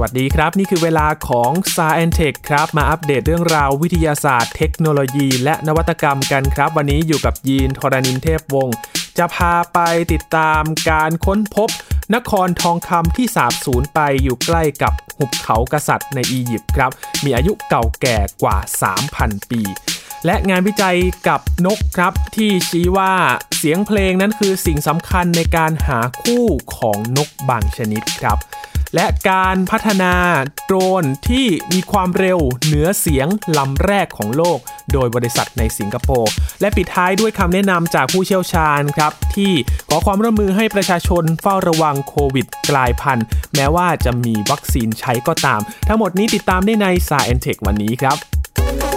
วัสดีครับ นี่คือเวลาของ s า e n t e c h ครับ มาอัปเดตเรื่องราววิทยาศาสตร์ เทคโนโลยี และนวัตกรรมกันครับ วันนี้อยู่กับยีนทรณินเทพวงศ์จะพาไปติดตามการค้นพบ นครทองคำที่สาบสูญไปอยู่ใกล้กับหุบเขากษัตริย์ในอียิปต์ครับ มีอายุเก่าแก่กว่า 3,000 ปี และงานวิจัยกับนกครับ ที่ชี้ว่าเสียงเพลงนั้นคือสิ่งสำคัญในการหาคู่ของนกบางชนิดครับ และการพัฒนาโดรนที่มีความเร็วเหนือเสียงลำแรกของโลก โดยบริษัทในสิงคโปร์และปิดท้ายด้วยคำแนะนำจากผู้เชี่ยวชาญครับ ที่ขอความร่วมมือให้ประชาชนเฝ้าระวังโควิดกลายพันธุ์ แม้ว่าจะมีวัคซีนใช้ก็ตาม ทั้งหมดนี้ติดตามได้ในสายแอนเทควันนี้ครับ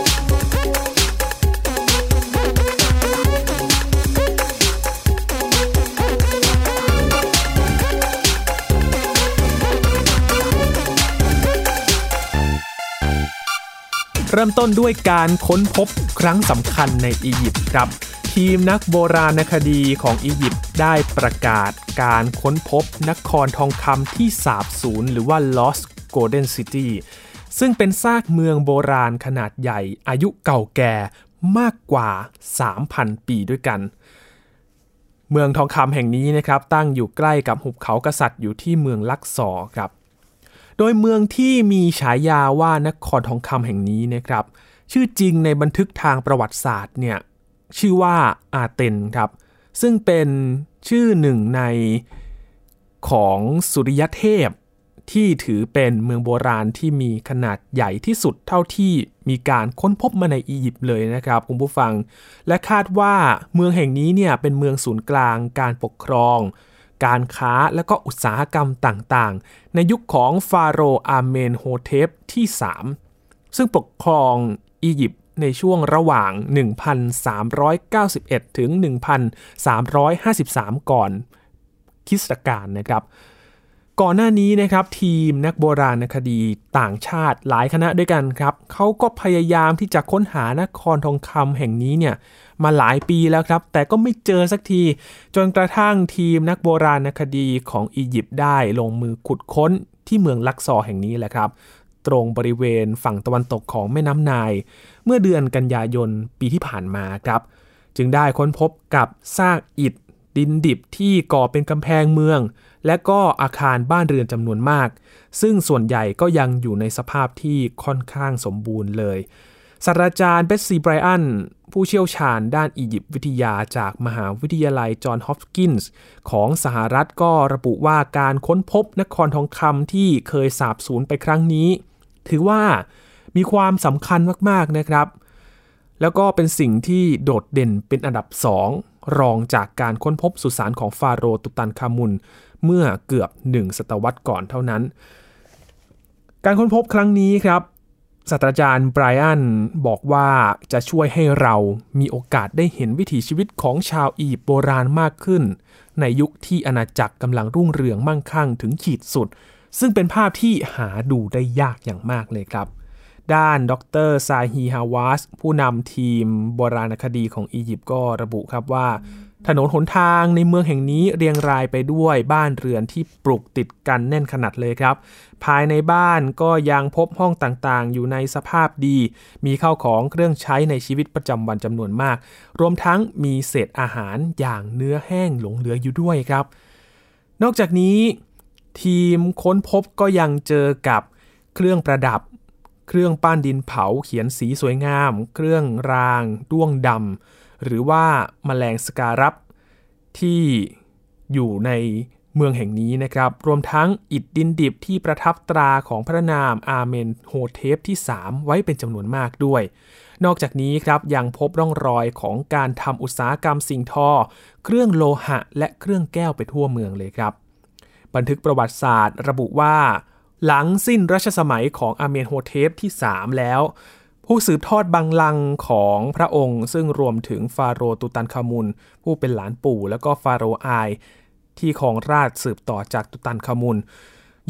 เริ่มต้นด้วยการค้นพบครั้งสำคัญในอียิปต์ครับ ทีมนักโบราณคดีของอียิปต์ได้ประกาศการค้นพบนครทองคำที่สาบสูญหรือว่า Lost Golden City ซึ่งเป็นซากเมืองโบราณขนาดใหญ่ อายุเก่าแก่มากกว่า 3,000 ปีด้วยกัน เมืองทองคำแห่งนี้นะครับตั้งอยู่ใกล้กับหุบเขากษัตริย์อยู่ที่เมืองลักซอครับ ดยเมืองที่มีฉายาว่านครทองคำแห่งนี้นะครับ ชื่อจริงในบันทึกทางประวัติศาสตร์เนี่ยชื่อว่าอาเตนครับ ซึ่งเป็นชื่อหนึ่งในของสุริยเทพที่ถือเป็นเมืองโบราณที่มีขนาดใหญ่ที่สุดเท่าที่มีการค้นพบมาในอียิปต์เลยนะครับคุณผู้ฟัง และคาดว่าเมืองแห่งนี้เนี่ยเป็นเมืองศูนย์กลางการปกครอง การค้าและก็อุตสาหกรรมต่างๆ ในยุคของฟาโรห์อาเมนโฮเทปที่ 3 ซึ่งปกครองอียิปต์ในช่วงระหว่าง 1,391 ถึง 1,353 ก่อนคริสตกาลนะครับ ก่อนหน้านี้นะครับทีมนักโบราณคดีต่างชาติหลายคณะด้วยกันครับเขาก็พยายามที่จะค้นหานครทองคำแห่งนี้เนี่ย มาหลายปีแล้วครับ แต่ก็ไม่เจอสักที จนกระทั่งทีมนักโบราณคดีของอียิปต์ได้ลงมือขุดค้นที่เมืองลักซอแห่งนี้แหละครับ ตรงบริเวณฝั่งตะวันตกของแม่น้ำนาย เมื่อเดือนกันยายนปีที่ผ่านมาครับ จึงได้ค้นพบกับซากอิฐดินดิบที่ก่อเป็นกำแพงเมือง และก็อาคารบ้านเรือนจำนวนมาก ซึ่งส่วนใหญ่ก็ยังอยู่ในสภาพที่ค่อนข้างสมบูรณ์เลยศาสตราจารย์เบสซีไบรอัน ผู้เชี่ยวชาญด้านอียิปต์วิทยาจากมหาวิทยาลัยจอห์นฮอปกินส์ของสหรัฐก็ระบุว่าการค้นพบนครทองคำที่เคยสาบสูญไปครั้งนี้ ถือว่ามีความสำคัญมากๆนะครับ แล้วก็เป็นสิ่งที่โดดเด่นเป็นอันดับสองรองจากการค้นพบสุสานของฟาโรตุตันคามุน เมื่อเกือบหนึ่งศตวรรษก่อนเท่านั้น การค้นพบครั้งนี้ครับ ศาสตราจารย์ไบรอันบอกว่าจะช่วยให้เรามีโอกาสได้เห็นวิถีชีวิตของชาวอียิปต์โบราณมากขึ้น ในยุคที่อาณาจักรกำลังรุ่งเรืองมั่งคั่งถึงขีดสุด ซึ่งเป็นภาพที่หาดูได้ยากอย่างมากเลยครับ ด้านดรซาฮีฮาวาสผู้นำทีมโบราณคดีของอียิปต์ก็ระบุครับว่า ถนนหนทางในเมืองแห่งนี้เรียงรายไปด้วยบ้านเรือนที่ปลูกติดกันแน่นขนาดเลยครับ ภายในบ้านก็ยังพบห้องต่างๆ อยู่ในสภาพดี มีข้าวของเครื่องใช้ในชีวิตประจำวันจำนวนมาก รวมทั้งมีเศษอาหารอย่างเนื้อแห้งหลงเหลืออยู่ด้วยครับ นอกจากนี้ ทีมค้นพบก็ยังเจอกับเครื่องประดับ เครื่องปั้นดินเผาเขียนสีสวยงาม เครื่องรางด้วงดำ หรือว่ามาแมลงสการัปที่อยู่ในเมืองแห่งนี้นะครับ รวมทั้งอิฐดินดิบที่ประทับตราของพระนามอาเมนโฮเทปที่ 3 ไว้เป็นจำนวนมากด้วย นอกจากนี้ครับยังพบร่องรอยของการทำอุตสาหกรรมสิ่งทอ เครื่องโลหะ และเครื่องแก้วไปทั่วเมืองเลยครับ บันทึกประวัติศาสตร์ระบุว่า หลังสิ้นรัชสมัยของอาเมนโฮเทปที่ 3 แล้ว ผู้สืบทอดบังลังของพระองค์ ซึ่งรวมถึงฟาโรตุตันคามุน ผู้เป็นหลานปู่แล้วก็ฟาโรอาย ที่ครองราชสืบต่อจากตุตันคามุน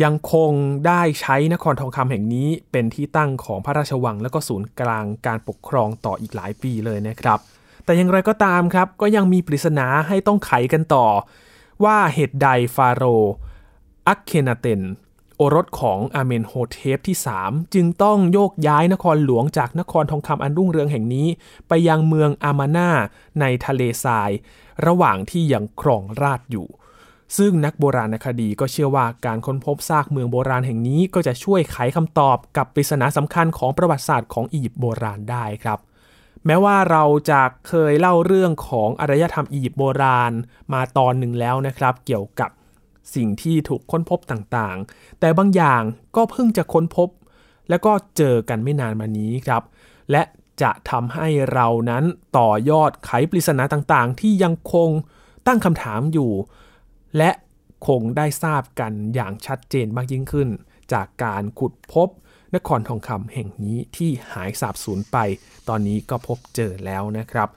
ยังคงได้ใช้นครทองคำแห่งนี้เป็นที่ตั้งของพระราชวังและก็ศูนย์กลางการปกครองต่ออีกหลายปีเลยนะครับ แต่อย่างไรก็ตามครับ ก็ยังมีปริศนาให้ต้องไขกันต่อ ว่าเหตุใดฟาโรอัคเคนาเตน โอรสของอาเมนโฮเทปที่ 3 จึงต้องโยกย้ายนครหลวงจากนครทองคำอันรุ่งเรืองแห่งนี้ ไปยังเมืองอามาน่าในทะเลทราย ระหว่างที่ยังครองราชอยู่ ซึ่งนักโบราณคดีก็เชื่อว่าการค้นพบซากเมืองโบราณแห่งนี้ก็จะช่วยไขคำตอบกับปริศนาสำคัญของประวัติศาสตร์ของอียิปต์โบราณได้ครับแม้ว่าเราจะเคยเล่าเรื่องของอารยธรรมอียิปต์โบราณมาตอนหนึ่งแล้วนะครับ เกี่ยวกับ สิ่งที่ถูกค้นพบต่างๆ แต่บางอย่างก็เพิ่งจะค้นพบ แล้วก็เจอกันไม่นานมานี้ครับ และจะทำให้เรานั้นต่อยอดไขปริศนาต่างๆ ที่ยังคงตั้งคำถามอยู่ และคงได้ทราบกันอย่างชัดเจนมากยิ่งขึ้น จากการขุดพบนครทองคำแห่งนี้ที่หายสาบสูญไป ตอนนี้ก็พบเจอแล้วนะครับ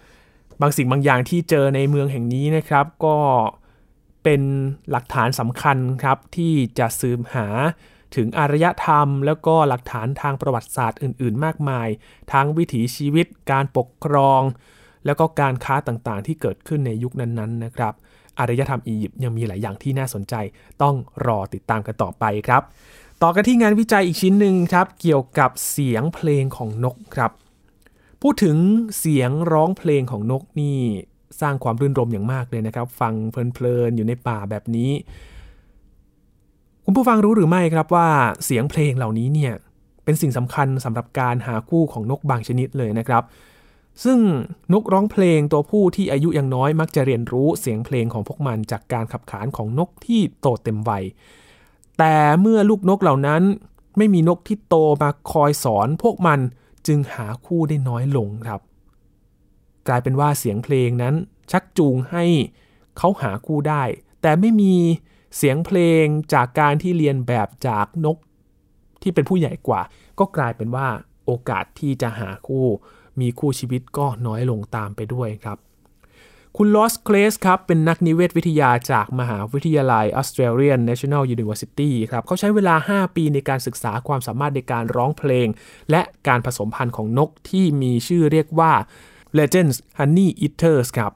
บางสิ่งบางอย่างที่เจอในเมืองแห่งนี้นะครับ ก็ เป็นหลักฐานสำคัญครับที่จะสืบหาถึงอารยธรรม แล้วก็หลักฐานทางประวัติศาสตร์อื่น ๆ มากมาย ทั้งวิถีชีวิตการปกครอง แล้วก็การค้าต่างๆ ที่เกิดขึ้นในยุคนั้นๆนะครับอารยธรรมอียิปต์ยังมีหลายอย่างที่น่าสนใจ ต้องรอติดตามกันต่อไปครับ ต่อกันที่งานวิจัยอีกชิ้นหนึ่งครับ เกี่ยวกับเสียงเพลงของนกครับ พูดถึงเสียงร้องเพลงของนกนี่ สร้างความรื่นรมอย่างมากเลยนะครับ ฟังเพลินๆอยู่ในป่าแบบนี้ คุณผู้ฟังรู้หรือไม่ครับว่าเสียงเพลงเหล่านี้เนี่ยเป็นสิ่งสำคัญสำหรับการหาคู่ของนกบางชนิดเลยนะครับ ซึ่งนกร้องเพลงตัวผู้ที่อายุยังน้อยมักจะเรียนรู้เสียงเพลงของพวกมันจากการขับขานของนกที่โตเต็มวัย แต่เมื่อลูกนกเหล่านั้นไม่มีนกที่โตมาคอยสอนพวกมันจึงหาคู่ได้น้อยลงครับ กลายเป็นว่าเสียงเพลงนั้นชักจูงให้เขาหาคู่ได้ แต่ไม่มีเสียงเพลงจากการที่เรียนแบบจากนกที่เป็นผู้ใหญ่กว่า ก็กลายเป็นว่าโอกาสที่จะหาคู่ มีคู่ชีวิตก็น้อยลงตามไปด้วยครับ คุณลอสเคลสครับ เป็นนักนิเวศวิทยาจากมหาวิทยาลัย Australian National University ครับเขาใช้เวลา 5 ปีในการศึกษาความสามารถในการร้องเพลง และการผสมพันธุ์ของนกที่มีชื่อเรียกว่า Legends Honey Eaters ครับ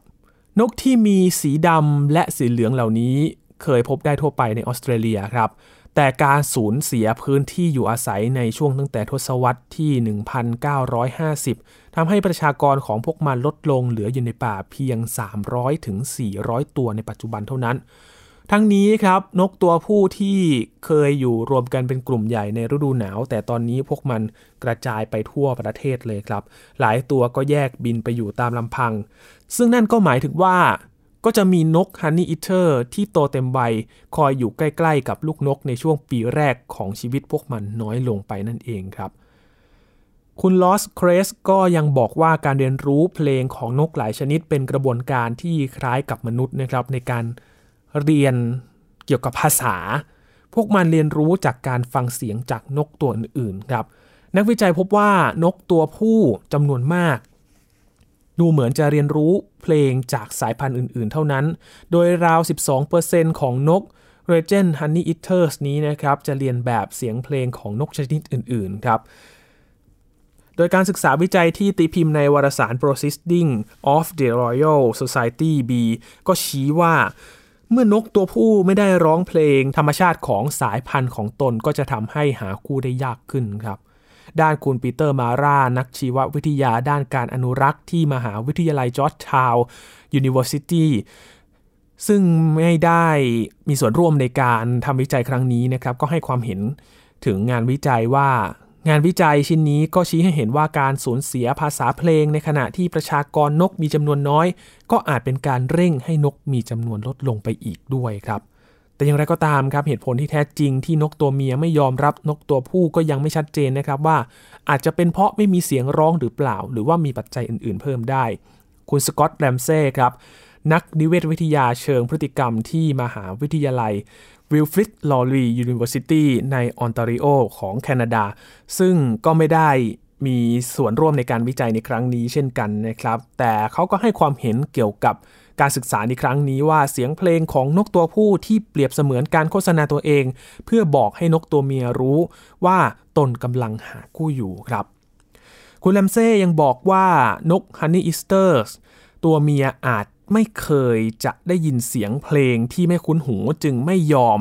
นกที่มีสีดำและสีเหลืองเหล่านี้เคยพบได้ทั่วไปในออสเตรเลียครับ แต่การสูญเสียพื้นที่อยู่อาศัยในช่วงตั้งแต่ทศวรรษที่ 1950 ทำให้ประชากรของพวกมันลดลงเหลืออยู่ในป่าเพียง 300-400ถึงตัวในปัจจุบันเท่านั้น ทั้งนี้ครับนกตัวผู้ที่เคยอยู่รวมกันเป็นกลุ่มใหญ่ในฤดูหนาว แต่ตอนนี้พวกมันกระจายไปทั่วประเทศเลยครับ หลายตัวก็แยกบินไปอยู่ตามลำพัง ซึ่งนั่นก็หมายถึงว่าก็จะมีนก honeyeater ที่โตเต็มวัยคอยอยู่ใกล้ๆกับลูกนกในช่วงปีแรกของชีวิตพวกมันน้อยลงไปนั่นเองครับ คุณลอสเครสก็ยังบอกว่าการเรียนรู้เพลงของนกหลายชนิดเป็นกระบวนการที่คล้ายกับมนุษย์นะครับในการเรียนเกี่ยวกับภาษา พวกมันเรียนรู้จากการฟังเสียงจากนกตัวอื่นๆครับ นักวิจัยพบว่านกตัวผู้จำนวนมาก ดูเหมือนจะเรียนรู้เพลงจากสายพันธุ์อื่นๆ เท่านั้น โดยราว 12%ของนก r e g e n Honey Eaters นี้นะครับ จะเรียนแบบเสียงเพลงของนกชนิดอื่นๆ ครับโดยการศึกษาวิจัยที่ตีพิมพ์ในวารสาร Proceeding of the Royal Society B ก็ชี้ว่า เมื่อนกตัวผู้ไม่ได้ร้องเพลง ธรรมชาติของสายพันธุ์ของตนก็จะทำให้หาคู่ได้ยากขึ้นครับด้านคุณปีเตอร์มาร่า นักชีววิทยาด้านการอนุรักษ์ที่มหาวิทยาลัยจอร์จทาวน์ University ซึ่งไม่ได้มีส่วนร่วมในการทำวิจัยครั้งนี้นะครับ ก็ให้ความเห็นถึงงานวิจัยว่า งานวิจัยชิ้นนี้ก็ชี้ให้เห็นว่าการสูญเสียภาษาเพลงในขณะที่ประชากรนกมีจำนวนน้อย ก็อาจเป็นการเร่งให้นกมีจำนวนลดลงไปอีกด้วยครับ แต่อย่างไรก็ตามครับเหตุผลที่แท้จริงที่นกตัวเมียไม่ยอมรับนกตัวผู้ก็ยังไม่ชัดเจนนะครับว่า อาจจะเป็นเพราะไม่มีเสียงร้องหรือเปล่า หรือว่ามีปัจจัยอื่นๆ เพิ่มได้ คุณสกอตแรมเซ่ครับนักนิเวศวิทยาเชิงพฤติกรรมที่มหาวิทยาลัย วิลฟริดลอรีเย University ในออนตาริโอของแคนาดา ซึ่งก็ไม่ได้มีส่วนร่วมในการวิจัยในครั้งนี้เช่นกันนะครับ แต่เขาก็ให้ความเห็นเกี่ยวกับการศึกษาในครั้งนี้ว่าเสียงเพลงของนกตัวผู้ที่เปรียบเสมือนการโฆษณาตัวเอง เพื่อบอกให้นกตัวเมียรู้ว่าตนกำลังหาคู่อยู่ครับ คุณแลมเซ่ยังบอกว่านกฮันนี่อิสเตอร์ตัวเมียอาจ ไม่เคยจะได้ยินเสียงเพลงที่ไม่คุ้นหูจึงไม่ยอม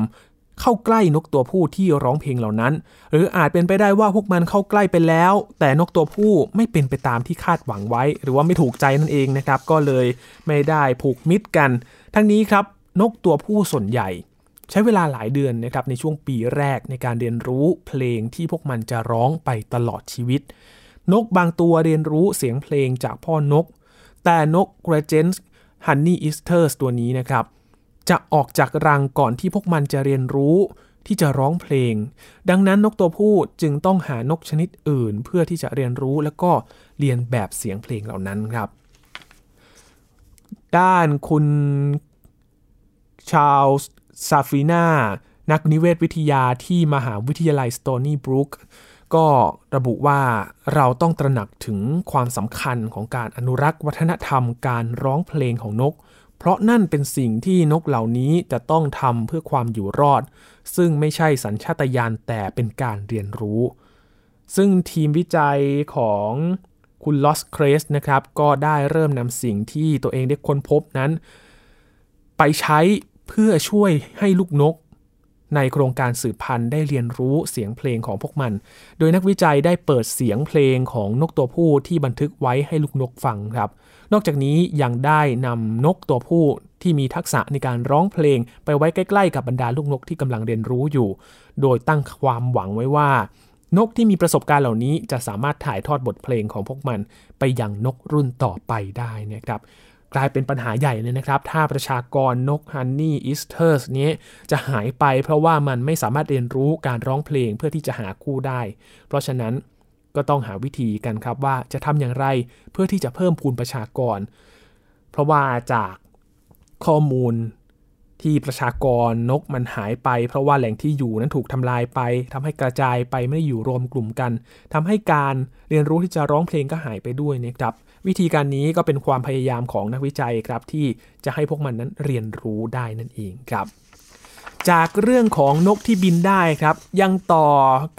เข้าใกล้นกตัวผู้ที่ร้องเพลงเหล่านั้น หรืออาจเป็นไปได้ว่าพวกมันเข้าใกล้ไปแล้ว แต่นกตัวผู้ไม่เป็นไปตามที่คาดหวังไว้ หรือว่าไม่ถูกใจนั่นเองนะครับ ก็เลยไม่ได้ผูกมิตรกัน ทั้งนี้ครับนกตัวผู้ส่วนใหญ่ ใช้เวลาหลายเดือนนะครับในช่วงปีแรกในการเรียนรู้เพลงที่พวกมันจะร้องไปตลอดชีวิต นกบางตัวเรียนรู้เสียงเพลงจากพ่อนก แต่นก g r a g e n s Honey Easters ตัวนี้นะครับ จะออกจากรังก่อนที่พวกมันจะเรียนรู้ที่จะร้องเพลง ดังนั้นนกตัวผู้จึงต้องหานกชนิดอื่น เพื่อที่จะเรียนรู้แล้วก็เรียนแบบเสียงเพลงเหล่านั้นครับ ด้านคุณชาลส์ซาฟีนานักนิเวศวิทยาที่มหาวิทยาลัยสโตนีบรุก ก็ระบุว่าเราต้องตระหนักถึงความสำคัญของการอนุรักษ์วัฒนธรรมการร้องเพลงของนก เพราะนั่นเป็นสิ่งที่นกเหล่านี้จะต้องทำเพื่อความอยู่รอด ซึ่งไม่ใช่สัญชาตญาณแต่เป็นการเรียนรู้ ซึ่งทีมวิจัยของคุณลอสเครสนะครับ ก็ได้เริ่มนำสิ่งที่ตัวเองได้ค้นพบนั้น ไปใช้เพื่อช่วยให้ลูกนก ในโครงการสืบพันธุ์ได้เรียนรู้เสียงเพลงของพวกมัน โดยนักวิจัยได้เปิดเสียงเพลงของนกตัวผู้ที่บันทึกไว้ให้ลูกนกฟังครับ นอกจากนี้ยังได้นำนกตัวผู้ที่มีทักษะในการร้องเพลงไปไว้ใกล้ๆ กับบรรดาลูกนกที่กำลังเรียนรู้อยู่ โดยตั้งความหวังไว้ว่า นกที่มีประสบการณ์เหล่านี้จะสามารถถ่ายทอดบทเพลงของพวกมัน ไปยังนกรุ่นต่อไปได้นะครับ กลายเป็นปัญหาใหญ่เลยนะครับ ถ้าประชากรนก honeyeaters นี้จะหายไปเพราะว่ามันไม่สามารถเรียนรู้การร้องเพลงเพื่อที่จะหาคู่ได้ เพราะฉะนั้นก็ต้องหาวิธีกันครับว่าจะทำอย่างไรเพื่อที่จะเพิ่มพูนประชากร เพราะว่าจากข้อมูลที่ประชากรนกมันหายไป เพราะว่าแหล่งที่อยู่นั้นถูกทำลายไปทำให้กระจายไปไม่ได้อยู่รวมกลุ่มกันทำให้การเรียนรู้ที่จะร้องเพลงก็หายไปด้วยนะครับ วิธีการนี้ก็เป็นความพยายามของนักวิจัยครับที่จะให้พวกมันนั้นเรียนรู้ได้นั่นเองครับ จากเรื่องของนกที่บินได้ครับ ยังต่อ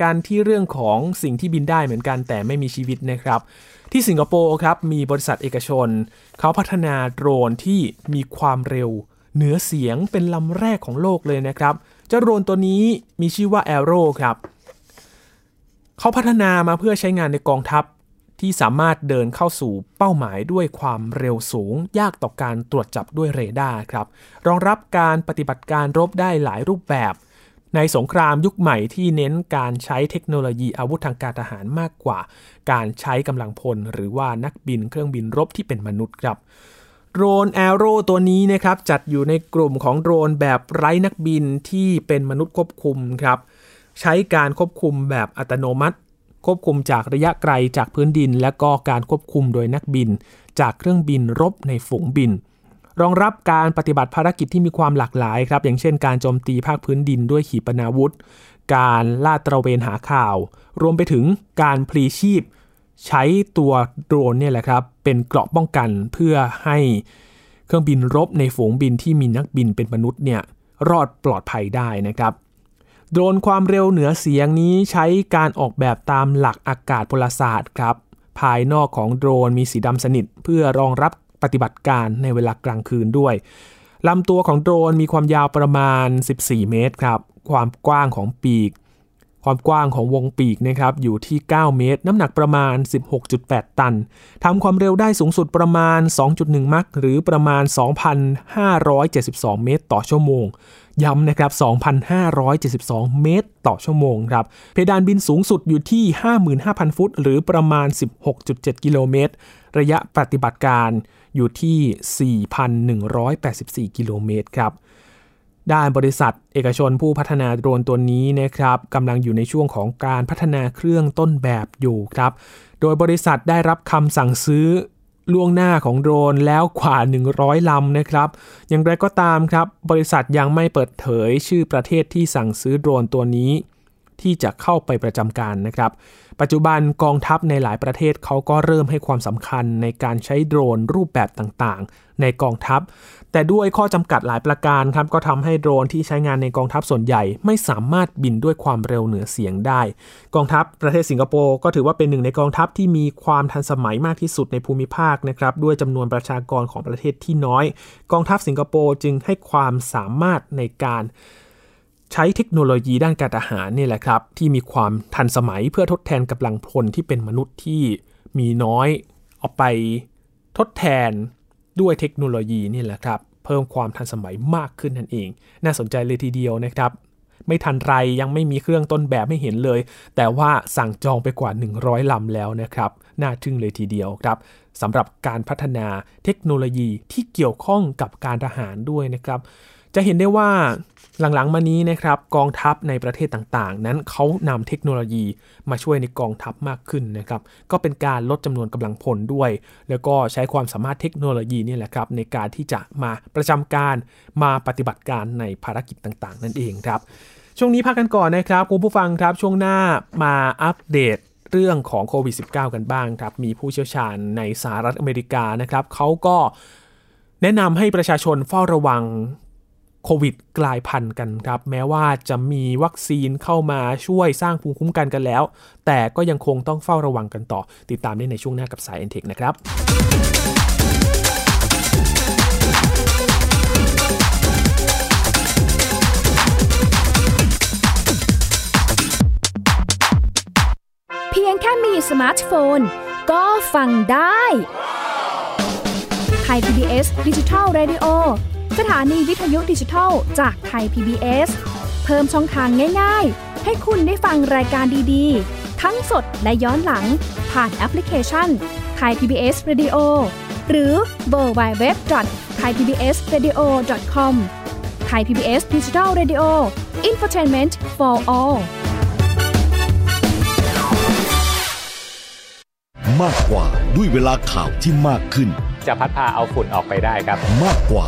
การที่เรื่องของสิ่งที่บินได้เหมือนกันแต่ไม่มีชีวิตนะครับ ที่สิงคโปร์ครับมีบริษัทเอกชน เขาพัฒนาโดรนที่มีความเร็วเหนือเสียงเป็นลำแรกของโลกเลยนะครับเจ้าโดรนตัวนี้มีชื่อว่า Arrow ครับเขาพัฒนามาเพื่อใช้งานในกองทัพ ที่สามารถบินเข้าสู่เป้าหมายด้วยความเร็วสูง ยากต่อการตรวจจับด้วยเรดาร์ครับ รองรับการปฏิบัติการรบได้หลายรูปแบบ ในสงครามยุคใหม่ที่เน้นการใช้เทคโนโลยีอาวุธทางการทหารมากกว่า การใช้กำลังพล หรือว่านักบินเครื่องบินรบที่เป็นมนุษย์ครับโดรนแอโร่ตัวนี้นะครับจัดอยู่ในกลุ่มของโดรนแบบไร้นักบินที่เป็นมนุษย์ควบคุมครับใช้การควบคุมแบบอัตโนมัติ ควบคุมจากระยะไกลจากพื้นดิน และก็การควบคุมโดยนักบิน จากเครื่องบินรบในฝูงบิน รองรับการปฏิบัติภารกิจที่มีความหลากหลายครับ อย่างเช่นการโจมตีภาคพื้นดินด้วยขีปนาวุธ การลาดตระเวนหาข่าว รวมไปถึงการพลีชีพ ใช้ตัวโดรนเนี่ยแหละครับ เป็นเกราะป้องกันเพื่อให้เครื่องบินรบในฝูงบินที่มีนักบินเป็นมนุษย์เนี่ยรอดปลอดภัยได้นะครับ โดรนความเร็วเหนือเสียงนี้ใช้การออกแบบตามหลักอากาศพลศาสตร์ครับ ภายนอกของโดรนมีสีดำสนิท เพื่อรองรับปฏิบัติการในเวลากลางคืนด้วยลำตัวของโดรนมีความยาวประมาณ 14 เมตรครับ ความกว้างของปีก ความกว้างของวงปีกนะครับอยู่ที่ 9 เมตร น้ำหนักประมาณ 16.8 ตันทำความเร็วได้สูงสุดประมาณ 2.1 มัคหรือประมาณ 2,572 เมตรต่อชั่วโมง ย้ำนะครับ 2,572 เมตรต่อชั่วโมงครับ เพดานบินสูงสุดอยู่ที่ 55,000 ฟุต หรือประมาณ 16.7 กิโลเมตร ระยะปฏิบัติการอยู่ที่ 4,184 กิโลเมตรครับ ด้านบริษัทเอกชนผู้พัฒนาโดรนตัวนี้นะครับกำลังอยู่ในช่วงของการพัฒนาเครื่องต้นแบบอยู่ครับ โดยบริษัทได้รับคำสั่งซื้อล่วงหน้าของโดรนแล้วกว่า 100 ลำนะครับ อย่างไรก็ตามครับ บริษัทยังไม่เปิดเผยชื่อประเทศที่สั่งซื้อโดรนตัวนี้ ที่จะเข้าไปประจำการนะครับ ปัจจุบันกองทัพในหลายประเทศเขาก็เริ่มให้ความสำคัญในการใช้โดรนรูปแบบต่างๆ ในกองทัพ แต่ด้วยข้อจำกัดหลายประการครับก็ทำให้โดรนที่ใช้งานในกองทัพส่วนใหญ่ ไม่สามารถบินด้วยความเร็วเหนือเสียงได้ กองทัพประเทศสิงคโปร์ก็ถือว่าเป็นหนึ่งในกองทัพที่มีความทันสมัยมากที่สุดในภูมิภาคนะครับด้วยจำนวนประชากรของประเทศที่น้อย กองทัพสิงคโปร์จึงให้ความสามารถในการ ใช้เทคโนโลยีด้านการทหารนี่แหละครับ ที่มีความทันสมัยเพื่อทดแทนกำลังพลที่เป็นมนุษย์ที่มีน้อย เอาไปทดแทนด้วยเทคโนโลยีนี่แหละครับ เพิ่มความทันสมัยมากขึ้นนั่นเอง น่าสนใจเลยทีเดียวนะครับ ไม่ทันไรยังไม่มีเครื่องต้นแบบไม่เห็นเลย แต่ว่าสั่งจองไปกว่า 100 ลำแล้วนะครับ น่าทึ่งเลยทีเดียวครับสำหรับการพัฒนาเทคโนโลยีที่เกี่ยวข้องกับการทหารด้วยนะครับ จะเห็นได้ว่าหลังๆมานี้นะครับกองทัพในประเทศต่างๆ นั้นเขานำเทคโนโลยีมาช่วยในกองทัพมากขึ้นนะครับก็เป็นการลดจำนวนกำลังพลด้วย แล้วก็ใช้ความสามารถเทคโนโลยีนี่แหละครับในการที่จะมาประจำการมาปฏิบัติการในภารกิจต่างๆ นั่นเองครับช่วงนี้พักกันก่อนนะครับคุณผู้ฟังครับช่วงหน้ามาอัปเดตเรื่องของโควิด -19 กันบ้างครับ มีผู้เชี่ยวชาญในสหรัฐอเมริกานะครับเขาก็แนะนำให้ประชาชนเฝ้าระวัง โควิดกลายพันธุ์กันครับ แม้ว่าจะมีวัคซีนเข้ามาช่วยสร้างภูมิคุ้มกันกันแล้ว แต่ก็ยังคงต้องเฝ้าระวังกันต่อ ติดตามได้ในช่วงหน้ากับ Sci and Tech นะครับเพียงแค่มีสมาร์ทโฟน ก็ฟังได้ Thai PBS Digital Radio สถานีวิทยุดิจิทัลจากไทย PBS เพิ่มช่องทางง่ายๆ ให้คุณได้ฟังรายการดีๆ ทั้งสดและย้อนหลัง ผ่านแอปพลิเคชันไทย PBS Radio หรือเวอร์ไบเว็บไทยพีบีเอสเรดิโอคอมไทยพีบีเอสดิจิทัลเรดิโออินฟอร์ทนเมนต์ for all มากกว่าด้วยเวลาข่าวที่มากขึ้น จะพัดพาเอาฝุ่นออกไปได้ครับ มากกว่า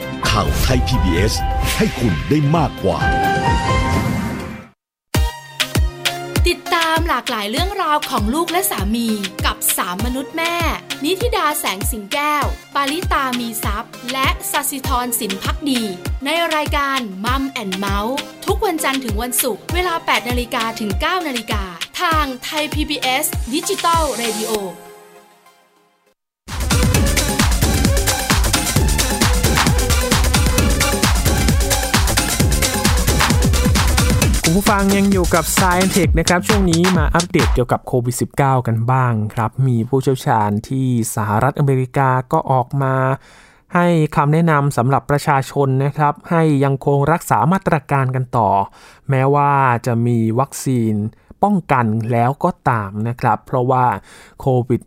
ข่าวไทย PBS ให้คุณได้มากกว่า ติดตามหลากหลายเรื่องราวของลูกและสามีกับสามมนุษย์แม่ นิธิดาแสงสิงแก้ว ปาริตามีซัพ์และสัสิธรสินพักดี ในรายการมัมแอนเมาส์ทุกวันจันทร์ถึงวันศุกร์เวลา 8นาฬิกาถึง 9นาฬิกาทางไทย PBS ดิจิตอล Radio คุณผู้ฟังยังอยู่กับ Science Tech นะครับ ช่วงนี้มาอัปเดตเกี่ยวกับโควิด -19 กันบ้างครับ มีผู้เชี่ยวชาญที่สหรัฐอเมริกาก็ออกมา ให้คำแนะนำสำหรับประชาชนนะครับ ให้ยังคงรักษามาตรการกันต่อ แม้ว่าจะมีวัคซีนป้องกันแล้วก็ตามนะครับ เพราะว่าโควิด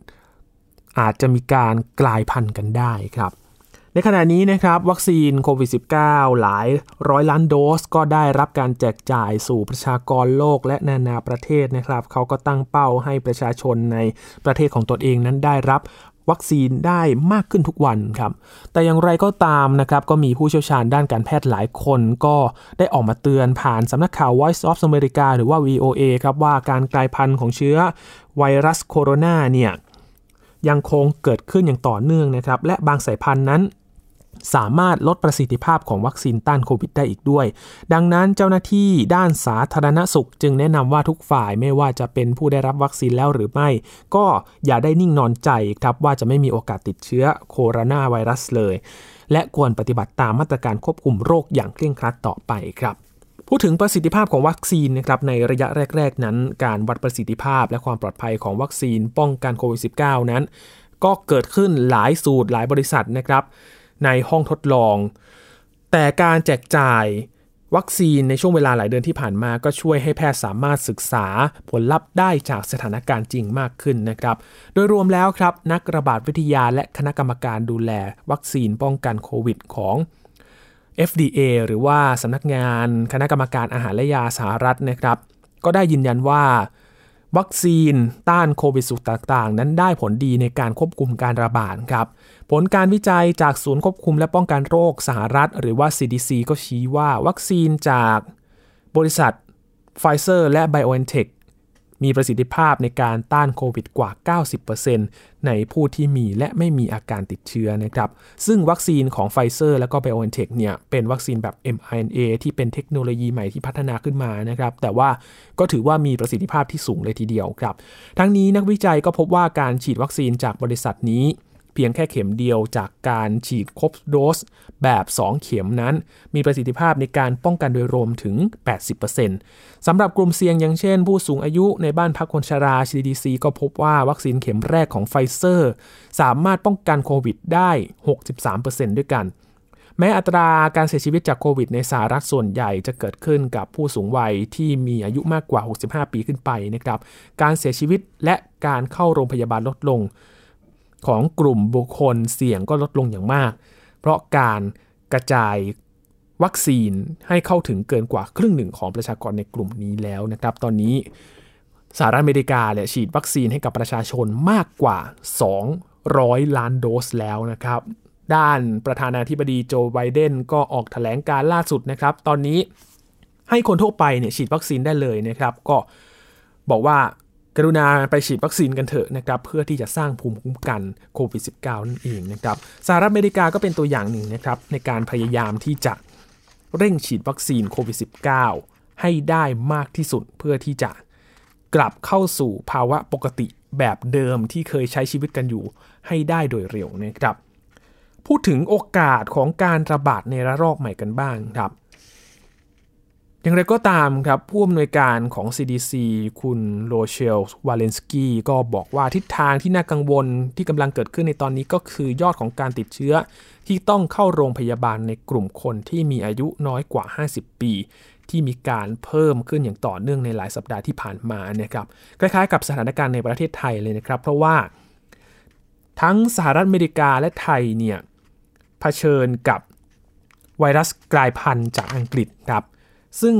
อาจจะมีการกลายพันธุ์กันได้ครับ ในขณะนี้นะครับวัคซีนโควิด -19 หลายร้อยล้านโดส ก็ได้รับการแจกจ่ายสู่ประชากรโลกและนานาประเทศนะครับเขาก็ตั้งเป้าให้ประชาชนในประเทศของตนเองนั้นได้รับวัคซีนได้มากขึ้นทุกวันครับ แต่อย่างไรก็ตามนะครับ ก็มีผู้เชี่ยวชาญด้านการแพทย์หลายคนก็ได้ออกมาเตือนผ่านสำนักข่าว Voice of America หรือว่า VOA ครับว่าการกลายพันธุ์ของเชื้อไวรัสโคโรนาเนี่ยยังคงเกิดขึ้นอย่างต่อเนื่องนะครับ และบางสายพันธุ์นั้น สามารถลดประสิทธิภาพของวัคซีนต้านโควิดได้อีกด้วย ดังนั้นเจ้าหน้าที่ด้านสาธารณสุข จึงแนะนำว่าทุกฝ่ายไม่ว่าจะเป็นผู้ได้รับวัคซีนแล้วหรือไม่ ก็อย่าได้นิ่งนอนใจครับว่าจะไม่มีโอกาสติดเชื้อโคโรนาไวรัสเลย และควรปฏิบัติตามมาตรการควบคุมโรคอย่างเคร่งครัดต่อไปครับพูดถึงประสิทธิภาพของวัคซีนนะครับในระยะแรก ๆ นั้น การวัดประสิทธิภาพและความปลอดภัยของวัคซีนป้องกันโควิด -19 นั้น ก็เกิดขึ้นหลายสูตรหลายบริษัทนะครับ ในห้องทดลอง แต่การแจกจ่ายวัคซีนในช่วงเวลาหลายเดือนที่ผ่านมาก็ช่วยให้แพทย์สามารถศึกษาผลลัพธ์ได้จากสถานการณ์จริงมากขึ้นนะครับ โดยรวมแล้วครับ นักระบาดวิทยาและคณะกรรมการดูแลวัคซีนป้องกันโควิดของ FDA หรือว่าสำนักงานคณะกรรมการอาหารและยาสหรัฐนะครับ ก็ได้ยืนยันว่า วัคซีนต้านโควิดสุต่างๆ นั้นได้ผลดีในการควบคุมการระบาดครับผลการวิจัยจากศูนย์ควบคุมและป้องกันโรคสหรัฐ หรือว่า CDC ก็ชี้ว่าวัคซีนจากบริษัทไฟเซอร์และ BioNTech มีประสิทธิภาพในการต้านโควิดกว่า 90%ในผู้ที่มีและไม่มีอาการติดเชื้อนะครับ ซึ่งวัคซีนของไฟเซอร์และก็ BioNTech เนี่ย เป็นวัคซีนแบบ mRNA ที่เป็นเทคโนโลยีใหม่ที่พัฒนาขึ้นมานะครับ แต่ว่าก็ถือว่ามีประสิทธิภาพที่สูงเลยทีเดียวครับ ทั้งนี้นักวิจัยก็พบว่าการฉีดวัคซีนจากบริษัทนี้ เพียงแค่เข็มเดียวจากการฉีดครบโดสแบบ 2 เข็มนั้น มีประสิทธิภาพในการป้องกันโดยรวมถึง 80%สำหรับกลุ่มเสี่ยงอย่างเช่น ผู้สูงอายุในบ้านพักคนชรา CDC ก็พบว่าวัคซีนเข็มแรกของไฟเซอร์ สามารถป้องกันโควิดได้ 63%ด้วยกันแม้อัตราการเสียชีวิตจากโควิดในสหรัฐส่วนใหญ่จะเกิดขึ้นกับผู้สูงวัยที่มีอายุมากกว่า 65 ปีขึ้นไปนะครับ การเสียชีวิตและการเข้าโรงพยาบาลลดลง ของกลุ่มบุคคลเสี่ยงก็ลดลงอย่างมาก เพราะการกระจายวัคซีนให้เข้าถึงเกินกว่าครึ่งหนึ่งของประชากรในกลุ่มนี้แล้วนะครับ ตอนนี้สหรัฐอเมริกาเนี่ยฉีดวัคซีนให้กับประชาชนมากกว่า 200 ล้านโดสแล้วนะครับ ด้านประธานาธิบดีโจไบเดนก็ออกถแถลงการล่าสุดนะครับ ตอนนี้ให้คนทั่วไปเนี่ยฉีดวัคซีนได้เลยนะครับ ก็บอกว่า กรุณาไปฉีดวัคซีนกันเถอะนะครับเพื่อที่จะสร้างภูมิคุ้มกันโควิด -19 นั่นเองนะครับสหรัฐอเมริกาก็เป็นตัวอย่างหนึ่งนะครับในการพยายามที่จะเร่งฉีดวัคซีนโควิด -19 ให้ได้มากที่สุดเพื่อที่จะกลับเข้าสู่ภาวะปกติแบบเดิมที่เคยใช้ชีวิตกันอยู่ให้ได้โดยเร็วนะครับ พูดถึงโอกาสของการระบาดในระลอกใหม่กันบ้างครับ อย่างไรก็ตามครับผู้อำนวยการของ CDC คุณโรเชลวาเลนสกี้ก็บอกว่าทิศทางที่น่ากังวลที่กำลังเกิดขึ้นในตอนนี้ก็คือยอดของการติดเชื้อ ที่ต้องเข้าโรงพยาบาลในกลุ่มคนที่มีอายุน้อยกว่า 50 ปี ที่มีการเพิ่มขึ้นอย่างต่อเนื่องในหลายสัปดาห์ที่ผ่านมานะครับคล้ายๆ กับสถานการณ์ในประเทศไทยเลยนะครับ เพราะว่า ทั้งสหรัฐอเมริกาและไทยเนี่ยเผชิญกับไวรัสกลายพันธุ์จากอังกฤษครับ ซึ่ง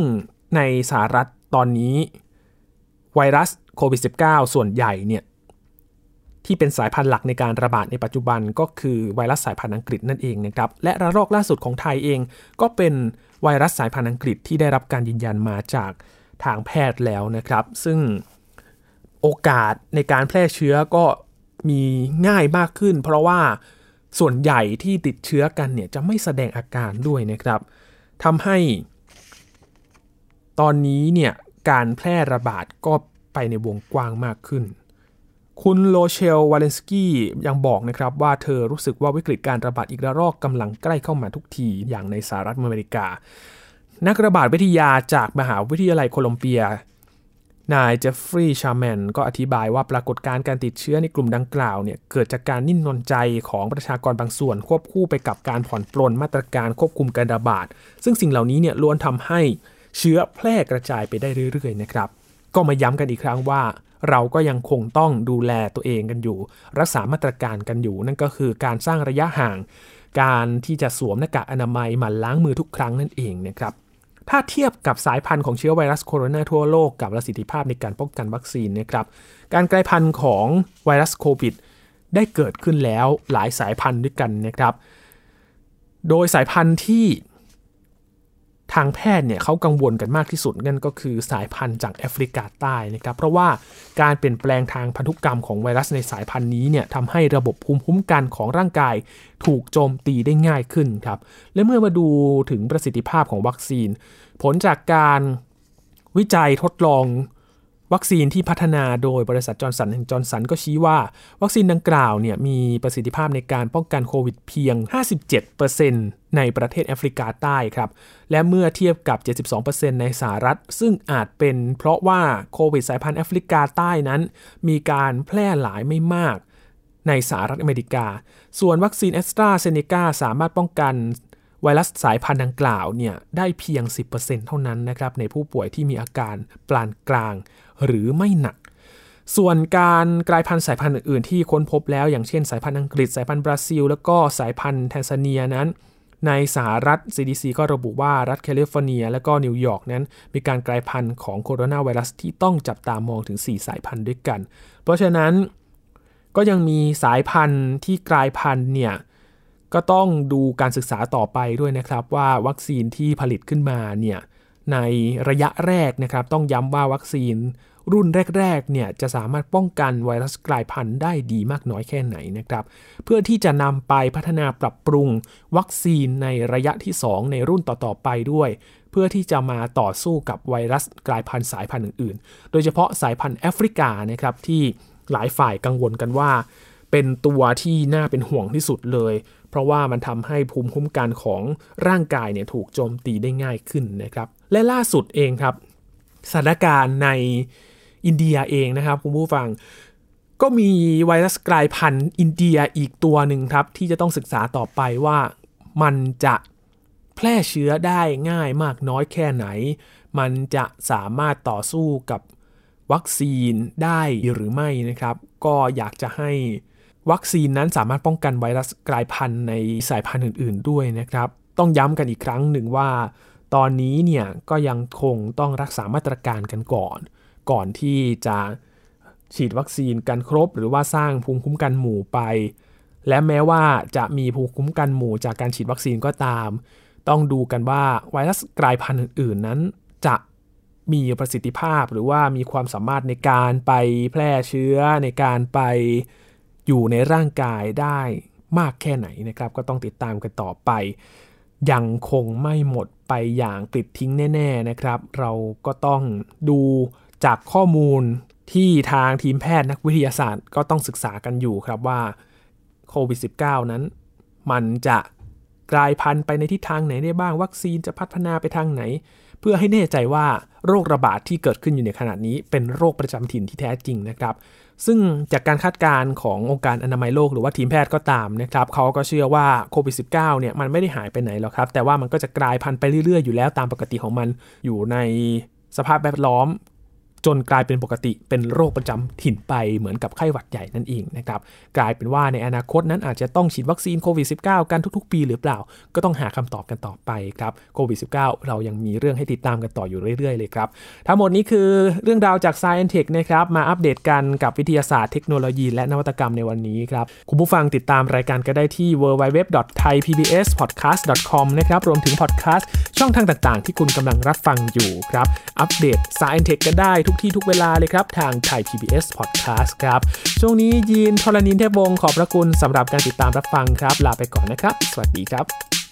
ในสหรัฐตอนนี้ ไวรัสโควิด -19 ส่วนใหญ่เนี่ยที่เป็นสายพันธุ์หลักในการระบาดในปัจจุบันก็คือไวรัสสายพันธุ์อังกฤษนั่นเองนะครับ และระลอกล่าสุดของไทยเอง ก็เป็นไวรัสสายพันธุ์อังกฤษที่ได้รับการยืนยันมาจากทางแพทย์แล้วนะครับ ซึ่งโอกาสในการแพร่เชื้อก็มีง่ายมากขึ้น เพราะว่าส่วนใหญ่ที่ติดเชื้อกันเนี่ยจะไม่แสดงอาการด้วยนะครับทำให้ ตอนนี้เนี่ยการแพร่ระบาดก็ไปในวงกว้างมากขึ้น คุณโลเชลวาเลนสกี้ยังบอกนะครับว่าเธอรู้สึกว่าวิกฤตการระบาดอีกระลอกกำลังใกล้เข้ามาทุกทีอย่างในสหรัฐอเมริกา นักระบาดวิทยาจากมหาวิทยาลัยโคลอมเบียนายเจฟฟรีย์ชาแมนก็อธิบายว่าปรากฏการณ์การติดเชื้อในกลุ่มดังกล่าวเนี่ยเกิดจากการนิ่งนอนใจของประชากรบางส่วน ควบคู่ไปกับการผ่อนปลนมาตรการควบคุมการระบาด ซึ่งสิ่งเหล่านี้เนี่ยล้วนทำให้ เชื้อแพร่กระจายไปได้เรื่อยๆนะครับ ก็มาย้ำกันอีกครั้งว่า เราก็ยังคงต้องดูแลตัวเองกันอยู่ รักษามาตรการกันอยู่ นั่นก็คือการสร้างระยะห่าง การที่จะสวมหน้ากากอนามัยหมั่นล้างมือทุกครั้งนั่นเองนะครับถ้าเทียบกับสายพันธุ์ของเชื้อไวรัสโคโรนาทั่วโลกกับประสิทธิภาพในการป้องกันวัคซีนนะครับการกลายพันธุ์ของไวรัสโควิดได้เกิดขึ้นแล้วหลายสายพันธุ์ด้วยกันนะครับ โดยสายพันธุ์ที่ ทางแพทย์เนี่ยเขากังวลกันมากที่สุดนั่นก็คือสายพันธุ์จากแอฟริกาใต้นะครับเพราะว่าการเปลี่ยนแปลงทางพันธุกรรมของไวรัสในสายพันธุ์นี้เนี่ยทำให้ระบบภูมิคุ้มกันของร่างกาย ถูกโจมตีได้ง่ายขึ้นครับและเมื่อมาดูถึงประสิทธิภาพของวัคซีน ผลจากการวิจัยทดลอง วัคซีนที่พัฒนาโดยบริษัท Johnson and Johnson ก็ชี้ว่า วัคซีนดังกล่าวเนี่ยมีประสิทธิภาพในการป้องกันโควิดเพียง 57%ในประเทศแอฟริกาใต้ครับ และเมื่อเทียบกับ 72%ในสหรัฐ ซึ่งอาจเป็นเพราะว่าโควิดสายพันธุ์แอฟริกาใต้นั้น มีการแพร่หลายไม่มากในสหรัฐอเมริกา ส่วนวัคซีนแอสตราเซเนกาสามารถป้องกันไวรัสสายพันธุ์ดังกล่าวเนี่ยได้เพียง 10%เท่านั้นนะครับในผู้ป่วยที่มีอาการปานกลาง หรือไม่หนัก ส่วนการกลายพันธุ์สายพันธุ์อื่นๆ ที่ค้นพบแล้ว อย่างเช่นสายพันธุ์อังกฤษสายพันธุ์บราซิล แล้วก็สายพันธุ์แทนซาเนียนั้น ในสหรัฐ CDC ก็ระบุว่ารัฐแคลิฟอร์เนีย และก็นิวยอร์กนั้น มีการกลายพันธุ์ของโคโรนาไวรัสที่ต้องจับตามองถึง 4 สายพันธุ์ด้วยกัน เพราะฉะนั้นก็ยังมีสายพันธุ์ที่กลายพันธุ์เนี่ยก็ต้องดูการศึกษาต่อไปด้วยนะครับว่าวัคซีนที่ผลิตขึ้นมาเนี่ย ในระยะแรกนะครับ ต้องย้ำว่าวัคซีนรุ่นแรกๆเนี่ยจะสามารถป้องกันไวรัสกลายพันธุ์ได้ดีมากน้อยแค่ไหนนะครับ เพื่อที่จะนำไปพัฒนาปรับปรุงวัคซีนในระยะที่ 2 ในรุ่นต่อๆไปด้วย เพื่อที่จะมาต่อสู้กับไวรัสกลายพันธุ์สายพันธุ์อื่นๆ โดยเฉพาะสายพันธุ์แอฟริกานะครับที่หลายฝ่ายกังวลกันว่า เป็นตัวที่น่าเป็นห่วงที่สุดเลย เพราะว่ามันทำให้ภูมิคุ้มกันของร่างกายเนี่ยถูกโจมตีได้ง่ายขึ้นนะครับ และล่าสุดเองครับสถานการณ์ในอินเดียเองนะครับคุณผู้ฟังก็มีไวรัสกลายพันธุ์อินเดียอีกตัวหนึ่งครับที่จะต้องศึกษาต่อไปว่ามันจะแพร่เชื้อได้ง่ายมากน้อยแค่ไหน มันจะสามารถต่อสู้กับวัคซีนได้หรือไม่นะครับ ก็อยากจะให้ วัคซีนนั้นสามารถป้องกันไวรัสกลายพันธุ์ในสายพันธุ์อื่น ๆ ด้วยนะครับ ต้องย้ำกันอีกครั้งหนึ่งว่า ตอนนี้เนี่ยก็ยังคงต้องรักษามาตรการกันก่อน ก่อนที่จะฉีดวัคซีนกันครบ หรือว่าสร้างภูมิคุ้มกันหมู่ไป และแม้ว่าจะมีภูมิคุ้มกันหมู่จากการฉีดวัคซีนก็ตาม ต้องดูกันว่าไวรัสกลายพันธุ์อื่น ๆ นั้น จะมีประสิทธิภาพหรือว่ามีความสามารถในการไปแพร่เชื้อในการไป อยู่ในร่างกายได้มากแค่ไหนนะครับ ก็ต้องติดตามกันต่อไป ยังคงไม่หมดไปอย่างปลิดทิ้งแน่ ๆนะครับ เราก็ต้องดูจากข้อมูลที่ทางทีมแพทย์นักวิทยาศาสตร์ก็ต้องศึกษากันอยู่ครับว่าโควิด -19 นั้น มันจะกลายพันธุ์ไปในทิศทางไหนได้บ้าง วัคซีนจะพัฒนาไปทางไหน เพื่อให้แน่ใจว่าโรคระบาดที่เกิดขึ้นอยู่ในขณะนี้ เป็นโรคประจำถิ่นที่แท้จริงนะครับ ซึ่งจากการคาดการณ์ขององค์การอนามัยโลกหรือว่าทีมแพทย์ก็ตามนะครับเขาก็เชื่อว่าโควิด -19 เนี่ยมันไม่ได้หายไปไหนหรอกครับ แต่ว่ามันก็จะกลายพันธุ์ไปเรื่อยๆ อยู่แล้วตามปกติของมันอยู่ในสภาพแวดล้อม จนกลายเป็นปกติเป็นโรคประจำถิ่นไปเหมือนกับไข้หวัดใหญ่นั่นเองนะครับกลายเป็นว่าในอนาคตนั้นอาจจะต้องฉีดวัคซีนโควิด -19 กันทุกๆ ปีหรือเปล่า ก็ต้องหาคำตอบกันต่อไปครับโควิด -19 เรายังมีเรื่องให้ติดตามกันต่ออยู่เรื่อยๆเลยครับทั้งหมดนี้คือเรื่องราวจาก Science Tech นะครับมาอัปเดตกันกับวิทยาศาสตร์เทคโนโลยี และนวัตกรรมในวันนี้ครับคุณผู้ฟังติดตามรายการก็ได้ที่ www.thaipbspodcast.com นะครับรวมถึงพอดแคสต์ช่องทางต่างๆ ที่คุณกำลังรับฟังอยู่ครับอัปเดต Science Tech กันได้ทุกที่ทุกเวลาเลยครับทางไทย PBS Podcast ครับ ช่วงนี้ยีนทรณินเทพวงศ์ขอบพระคุณสำหรับการติดตามรับฟังครับ ลาไปก่อนนะครับ สวัสดีครับ